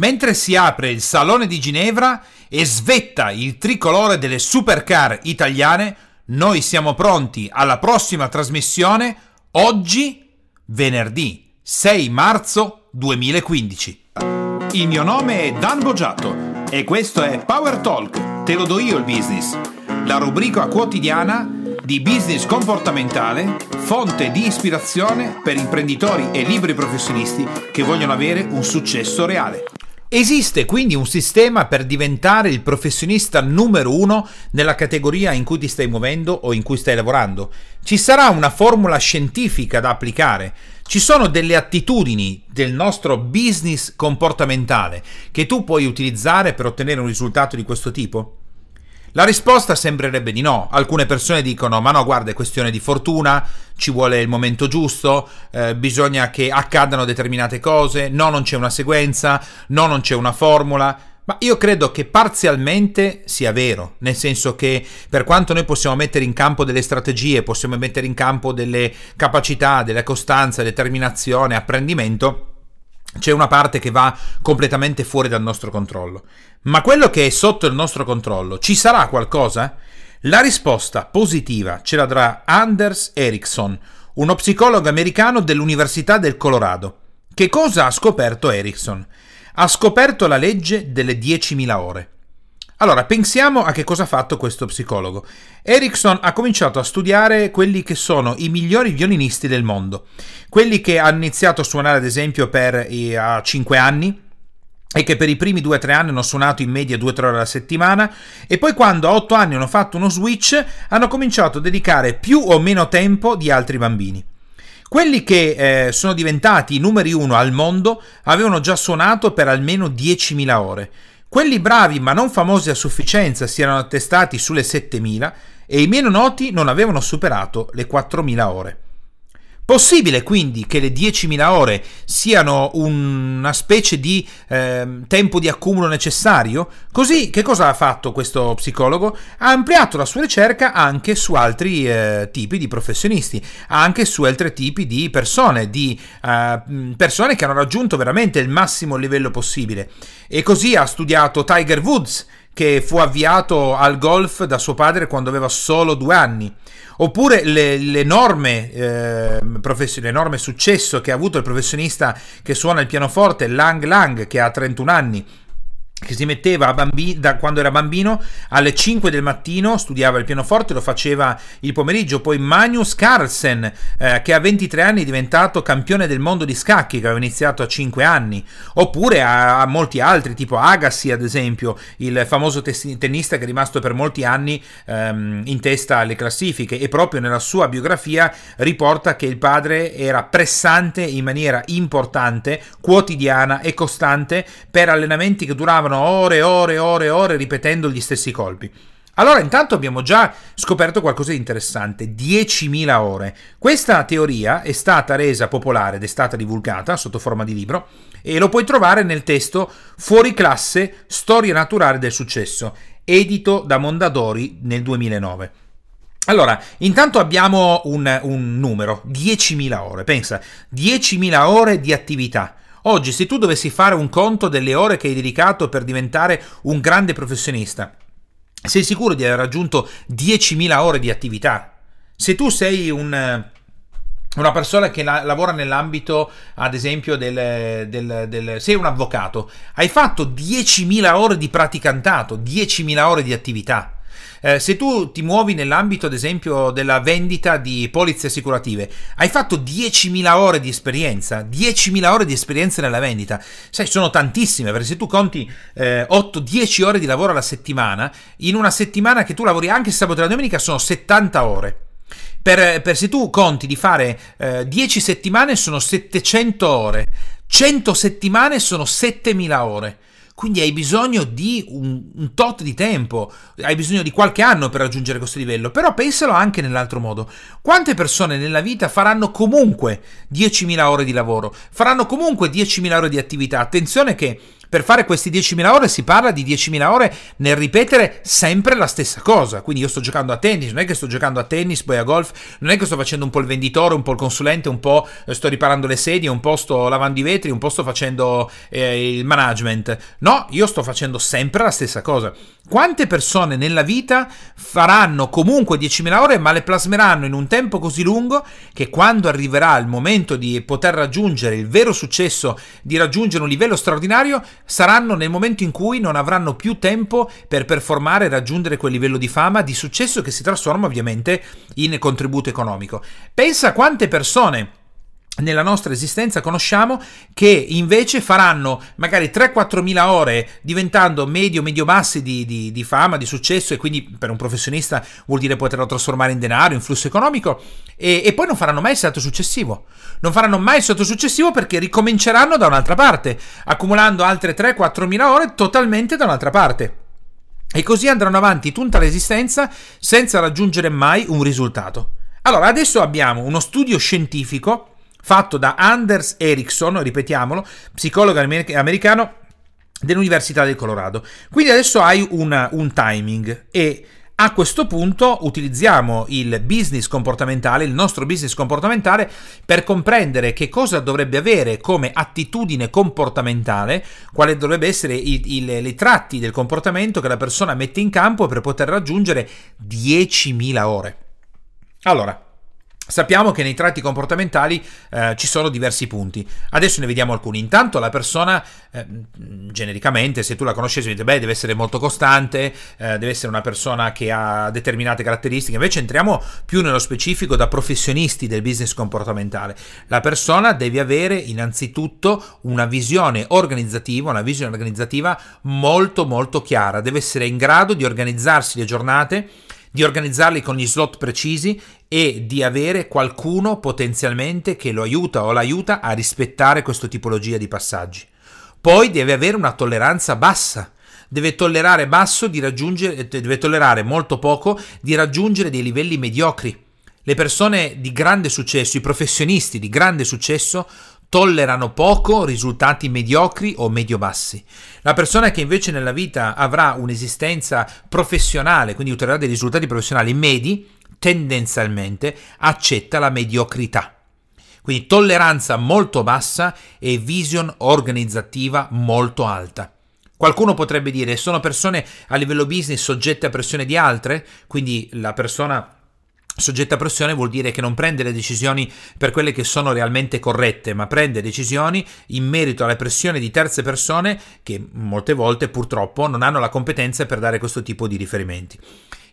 Mentre si apre il Salone di Ginevra e svetta il tricolore delle supercar italiane, noi siamo pronti alla prossima trasmissione oggi, venerdì 6 marzo 2015. Il mio nome è Dan Boggiato e questo è Power Talk, te lo do io il business, la rubrica quotidiana di business comportamentale, fonte di ispirazione per imprenditori e libri professionisti che vogliono avere un successo reale. Esiste quindi un sistema per diventare il professionista numero uno nella categoria in cui ti stai muovendo o in cui stai lavorando? Ci sarà una formula scientifica da applicare? Ci sono delle attitudini del nostro business comportamentale che tu puoi utilizzare per ottenere un risultato di questo tipo? La risposta sembrerebbe di no. Alcune persone dicono: Ma no, guarda, è questione di fortuna, ci vuole il momento giusto, eh, bisogna che accadano determinate cose, no, non c'è una sequenza, no, non c'è una formula. Ma io credo che parzialmente sia vero, nel senso che per quanto noi possiamo mettere in campo delle strategie, possiamo mettere in campo delle capacità, della costanza, determinazione, apprendimento, c'è una parte che va completamente fuori dal nostro controllo. Ma quello che è sotto il nostro controllo, ci sarà qualcosa? La risposta positiva ce la darà Anders Ericsson, uno psicologo americano dell'Università del Colorado. Che cosa ha scoperto Ericsson? Ha scoperto la legge delle 10.000 ore. Allora, pensiamo a che cosa ha fatto questo psicologo. Erickson ha cominciato a studiare quelli che sono i migliori violinisti del mondo, quelli che hanno iniziato a suonare ad esempio per i, a 5 anni, e che per i primi 2-3 anni hanno suonato in media 2-3 ore alla settimana e poi quando a 8 anni hanno fatto uno switch hanno cominciato a dedicare più o meno tempo di altri bambini. Quelli che eh, sono diventati i numeri 1 al mondo avevano già suonato per almeno 10.000 ore quelli bravi ma non famosi a sufficienza si erano attestati sulle 7.000 e i meno noti non avevano superato le 4.000 ore. Possibile quindi che le 10.000 ore siano una specie di eh, tempo di accumulo necessario? Così che cosa ha fatto questo psicologo? Ha ampliato la sua ricerca anche su altri eh, tipi di professionisti, anche su altri tipi di persone, di eh, persone che hanno raggiunto veramente il massimo livello possibile. E così ha studiato Tiger Woods, che fu avviato al golf da suo padre quando aveva solo due anni. Oppure le, l'enorme, eh, l'enorme successo che ha avuto il professionista che suona il pianoforte, Lang Lang, che ha 31 anni che si metteva bambi- da quando era bambino alle 5 del mattino, studiava il pianoforte, lo faceva il pomeriggio, poi Magnus Carlsen eh, che a 23 anni è diventato campione del mondo di scacchi, che aveva iniziato a 5 anni, oppure a, a molti altri, tipo Agassi ad esempio, il famoso tes- tennista che è rimasto per molti anni ehm, in testa alle classifiche. E proprio nella sua biografia riporta che il padre era pressante in maniera importante, quotidiana e costante per allenamenti che duravano stavano ore e ore e ore e ore ripetendo gli stessi colpi. Allora, intanto abbiamo già scoperto qualcosa di interessante, 10.000 ore. Questa teoria è stata resa popolare ed è stata divulgata sotto forma di libro e lo puoi trovare nel testo Fuori classe, storia naturale del successo, edito da Mondadori nel 2009. Allora, intanto abbiamo un, un numero, 10.000 ore, pensa, 10.000 ore di attività. Oggi, se tu dovessi fare un conto delle ore che hai dedicato per diventare un grande professionista, sei sicuro di aver raggiunto 10.000 ore di attività? Se tu sei un, una persona che la, lavora nell'ambito, ad esempio, del, del, del, sei un avvocato, hai fatto 10.000 ore di praticantato, 10.000 ore di attività. Eh, se tu ti muovi nell'ambito, ad esempio, della vendita di polizze assicurative, hai fatto 10.000 ore di esperienza, 10.000 ore di esperienza nella vendita, sai, sono tantissime, perché se tu conti eh, 8-10 ore di lavoro alla settimana, in una settimana che tu lavori anche sabato e la domenica sono 70 ore. Per, per, se tu conti di fare eh, 10 settimane sono 700 ore, 100 settimane sono 7000 ore. Quindi hai bisogno di un, un, tot di tempo, hai bisogno di qualche anno per raggiungere questo livello, però pensalo anche nell'altro modo. Quante persone nella vita faranno comunque 10.000 ore di lavoro, faranno comunque 10.000 ore di attività? Attenzione che Per fare questi 10.000 ore si parla di 10.000 ore nel ripetere sempre la stessa cosa. Quindi io sto giocando a tennis, non è che sto giocando a tennis, poi a golf, non è che sto facendo un po' il venditore, un po' il consulente, un po' sto riparando le sedie, un po' sto lavando i vetri, un po' sto facendo eh, il management. No, io sto facendo sempre la stessa cosa. Quante persone nella vita faranno comunque 10.000 ore ma le plasmeranno in un tempo così lungo che quando arriverà il momento di poter raggiungere il vero successo, di raggiungere un livello straordinario, saranno nel momento in cui non avranno più tempo per performare e raggiungere quel livello di fama, di successo che si trasforma ovviamente in contributo economico. Pensa quante persone nella nostra esistenza conosciamo che invece faranno magari 3-4 mila ore diventando medio medio bassi di, di, di, fama, di successo e quindi per un professionista vuol dire poterlo trasformare in denaro, in flusso economico e, e poi non faranno mai il salto successivo. Non faranno mai il salto successivo perché ricominceranno da un'altra parte accumulando altre 3-4 mila ore totalmente da un'altra parte. E così andranno avanti tutta l'esistenza senza raggiungere mai un risultato. Allora adesso abbiamo uno studio scientifico fatto da Anders Ericsson, ripetiamolo, psicologo americano dell'Università del Colorado. Quindi adesso hai una, un timing e a questo punto utilizziamo il business comportamentale, il nostro business comportamentale, per comprendere che cosa dovrebbe avere come attitudine comportamentale, quale dovrebbe essere i tratti del comportamento che la persona mette in campo per poter raggiungere 10.000 ore. Allora, Sappiamo che nei tratti comportamentali eh, ci sono diversi punti. Adesso ne vediamo alcuni. Intanto la persona, eh, genericamente, se tu la conoscessi, dite, beh, deve essere molto costante, eh, deve essere una persona che ha determinate caratteristiche. Invece entriamo più nello specifico da professionisti del business comportamentale. La persona deve avere innanzitutto una visione organizzativa, una visione organizzativa molto molto chiara. Deve essere in grado di organizzarsi le giornate di organizzarli con gli slot precisi e di avere qualcuno potenzialmente che lo aiuta o l'aiuta a rispettare questa tipologia di passaggi. Poi deve avere una tolleranza bassa, deve tollerare basso raggiungere, deve tollerare molto poco di raggiungere dei livelli mediocri. Le persone di grande successo, i professionisti di grande successo tollerano poco risultati mediocri o medio-bassi. La persona che invece nella vita avrà un'esistenza professionale, quindi otterrà dei risultati professionali medi, tendenzialmente accetta la mediocrità. Quindi tolleranza molto bassa e vision organizzativa molto alta. Qualcuno potrebbe dire sono persone a livello business soggette a pressione di altre, quindi la persona Soggetta a pressione vuol dire che non prende le decisioni per quelle che sono realmente corrette, ma prende decisioni in merito alla pressione di terze persone che molte volte purtroppo non hanno la competenza per dare questo tipo di riferimenti.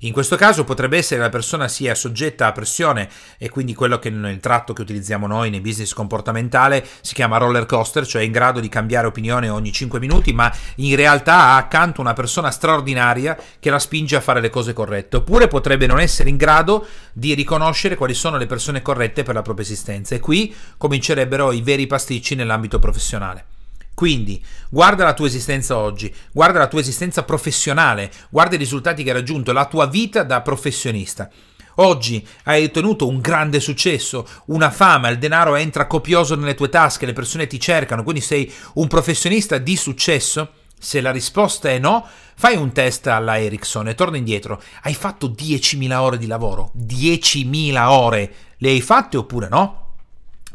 In questo caso potrebbe essere che la persona sia soggetta a pressione e quindi quello che nel tratto che utilizziamo noi nei business comportamentale si chiama roller coaster, cioè in grado di cambiare opinione ogni 5 minuti, ma in realtà ha accanto una persona straordinaria che la spinge a fare le cose corrette, oppure potrebbe non essere in grado di riconoscere quali sono le persone corrette per la propria esistenza e qui comincerebbero i veri pasticci nell'ambito professionale. Quindi guarda la tua esistenza oggi, guarda la tua esistenza professionale, guarda i risultati che hai raggiunto, la tua vita da professionista. Oggi hai ottenuto un grande successo, una fama, il denaro entra copioso nelle tue tasche, le persone ti cercano, quindi sei un professionista di successo? Se la risposta è no, fai un test alla Ericsson e torna indietro. Hai fatto 10.000 ore di lavoro? 10.000 ore! Le hai fatte oppure no?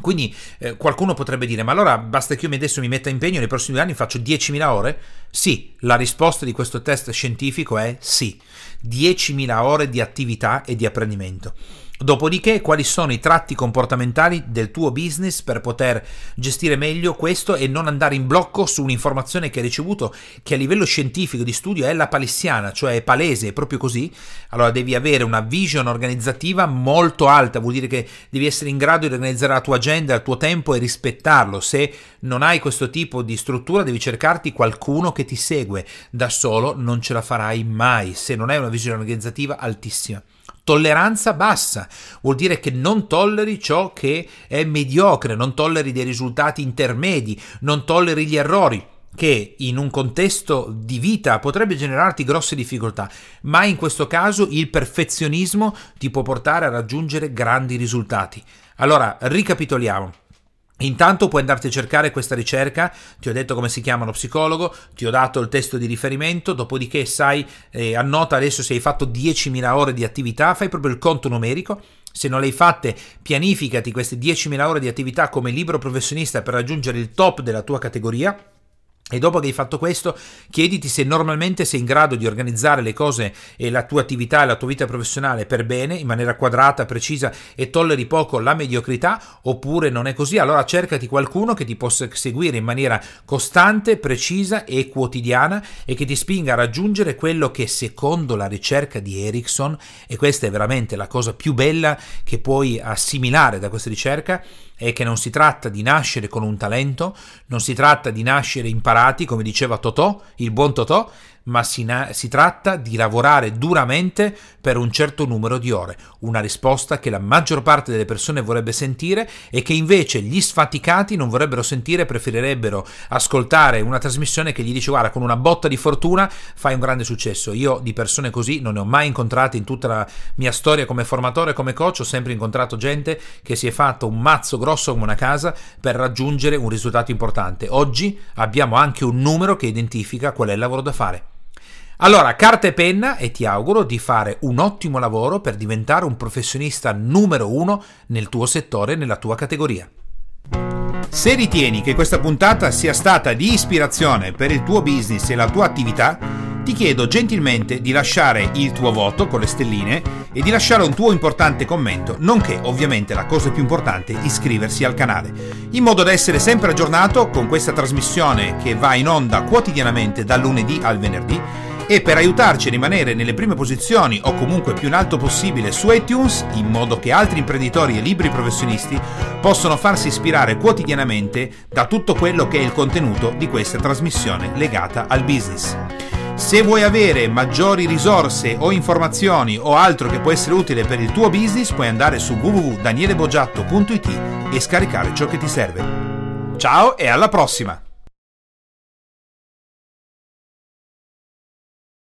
Quindi eh, qualcuno potrebbe dire, ma allora basta che io adesso mi metta impegno nei prossimi due anni faccio 10.000 ore? Sì, la risposta di questo test scientifico è sì, 10.000 ore di attività e di apprendimento. Dopodiché, quali sono i tratti comportamentali del tuo business per poter gestire meglio questo e non andare in blocco su un'informazione che hai ricevuto che a livello scientifico di studio è la palissiana, cioè è palese, è proprio così. Allora devi avere una vision organizzativa molto alta, vuol dire che devi essere in grado di organizzare la tua agenda, il tuo tempo e rispettarlo. Se non hai questo tipo di struttura, devi cercarti qualcuno che ti segue. Da solo non ce la farai mai se non hai una visione organizzativa altissima. Tolleranza bassa vuol dire che non tolleri ciò che è mediocre, non tolleri dei risultati intermedi, non tolleri gli errori che in un contesto di vita potrebbe generarti grosse difficoltà, ma in questo caso il perfezionismo ti può portare a raggiungere grandi risultati. Allora, ricapitoliamo. Intanto puoi andarti a cercare questa ricerca, ti ho detto come si chiama lo psicologo, ti ho dato il testo di riferimento, dopodiché sai, eh, annota adesso se hai fatto 10.000 ore di attività, fai proprio il conto numerico, se non le hai fatte pianificati queste 10.000 ore di attività come libero professionista per raggiungere il top della tua categoria e dopo che hai fatto questo, chiediti se normalmente sei in grado di organizzare le cose e la tua attività e la tua vita professionale per bene, in maniera quadrata, precisa e tolleri poco la mediocrità, oppure non è così. Allora cercati qualcuno che ti possa seguire in maniera costante, precisa e quotidiana e che ti spinga a raggiungere quello che secondo la ricerca di Ericsson, e questa è veramente la cosa più bella che puoi assimilare da questa ricerca, è che non si tratta di nascere con un talento, non si tratta di nascere imparati, come diceva Totò, il buon Totò, ma si, na- si, tratta di lavorare duramente per un certo numero di ore. Una risposta che la maggior parte delle persone vorrebbe sentire e che invece gli sfaticati non vorrebbero sentire, preferirebbero ascoltare una trasmissione che gli dice guarda con una botta di fortuna fai un grande successo. Io di persone così non ne ho mai incontrate in tutta la mia storia come formatore, come coach, ho sempre incontrato gente che si è fatto un mazzo grosso come una casa per raggiungere un risultato importante. Oggi abbiamo anche un numero che identifica qual è il lavoro da fare. Allora, carta e penna e ti auguro di fare un ottimo lavoro per diventare un professionista numero uno nel tuo settore, nella tua categoria. Se ritieni che questa puntata sia stata di ispirazione per il tuo business e la tua attività, ti chiedo gentilmente di lasciare il tuo voto con le stelline e di lasciare un tuo importante commento, nonché ovviamente la cosa più importante, iscriversi al canale, in modo da essere sempre aggiornato con questa trasmissione che va in onda quotidianamente dal lunedì al venerdì e per aiutarci a rimanere nelle prime posizioni o comunque più in alto possibile su iTunes, in modo che altri imprenditori e libri professionisti possano farsi ispirare quotidianamente da tutto quello che è il contenuto di questa trasmissione legata al business. Se vuoi avere maggiori risorse o informazioni o altro che può essere utile per il tuo business, puoi andare su www.danielebogiatto.it e scaricare ciò che ti serve. Ciao e alla prossima!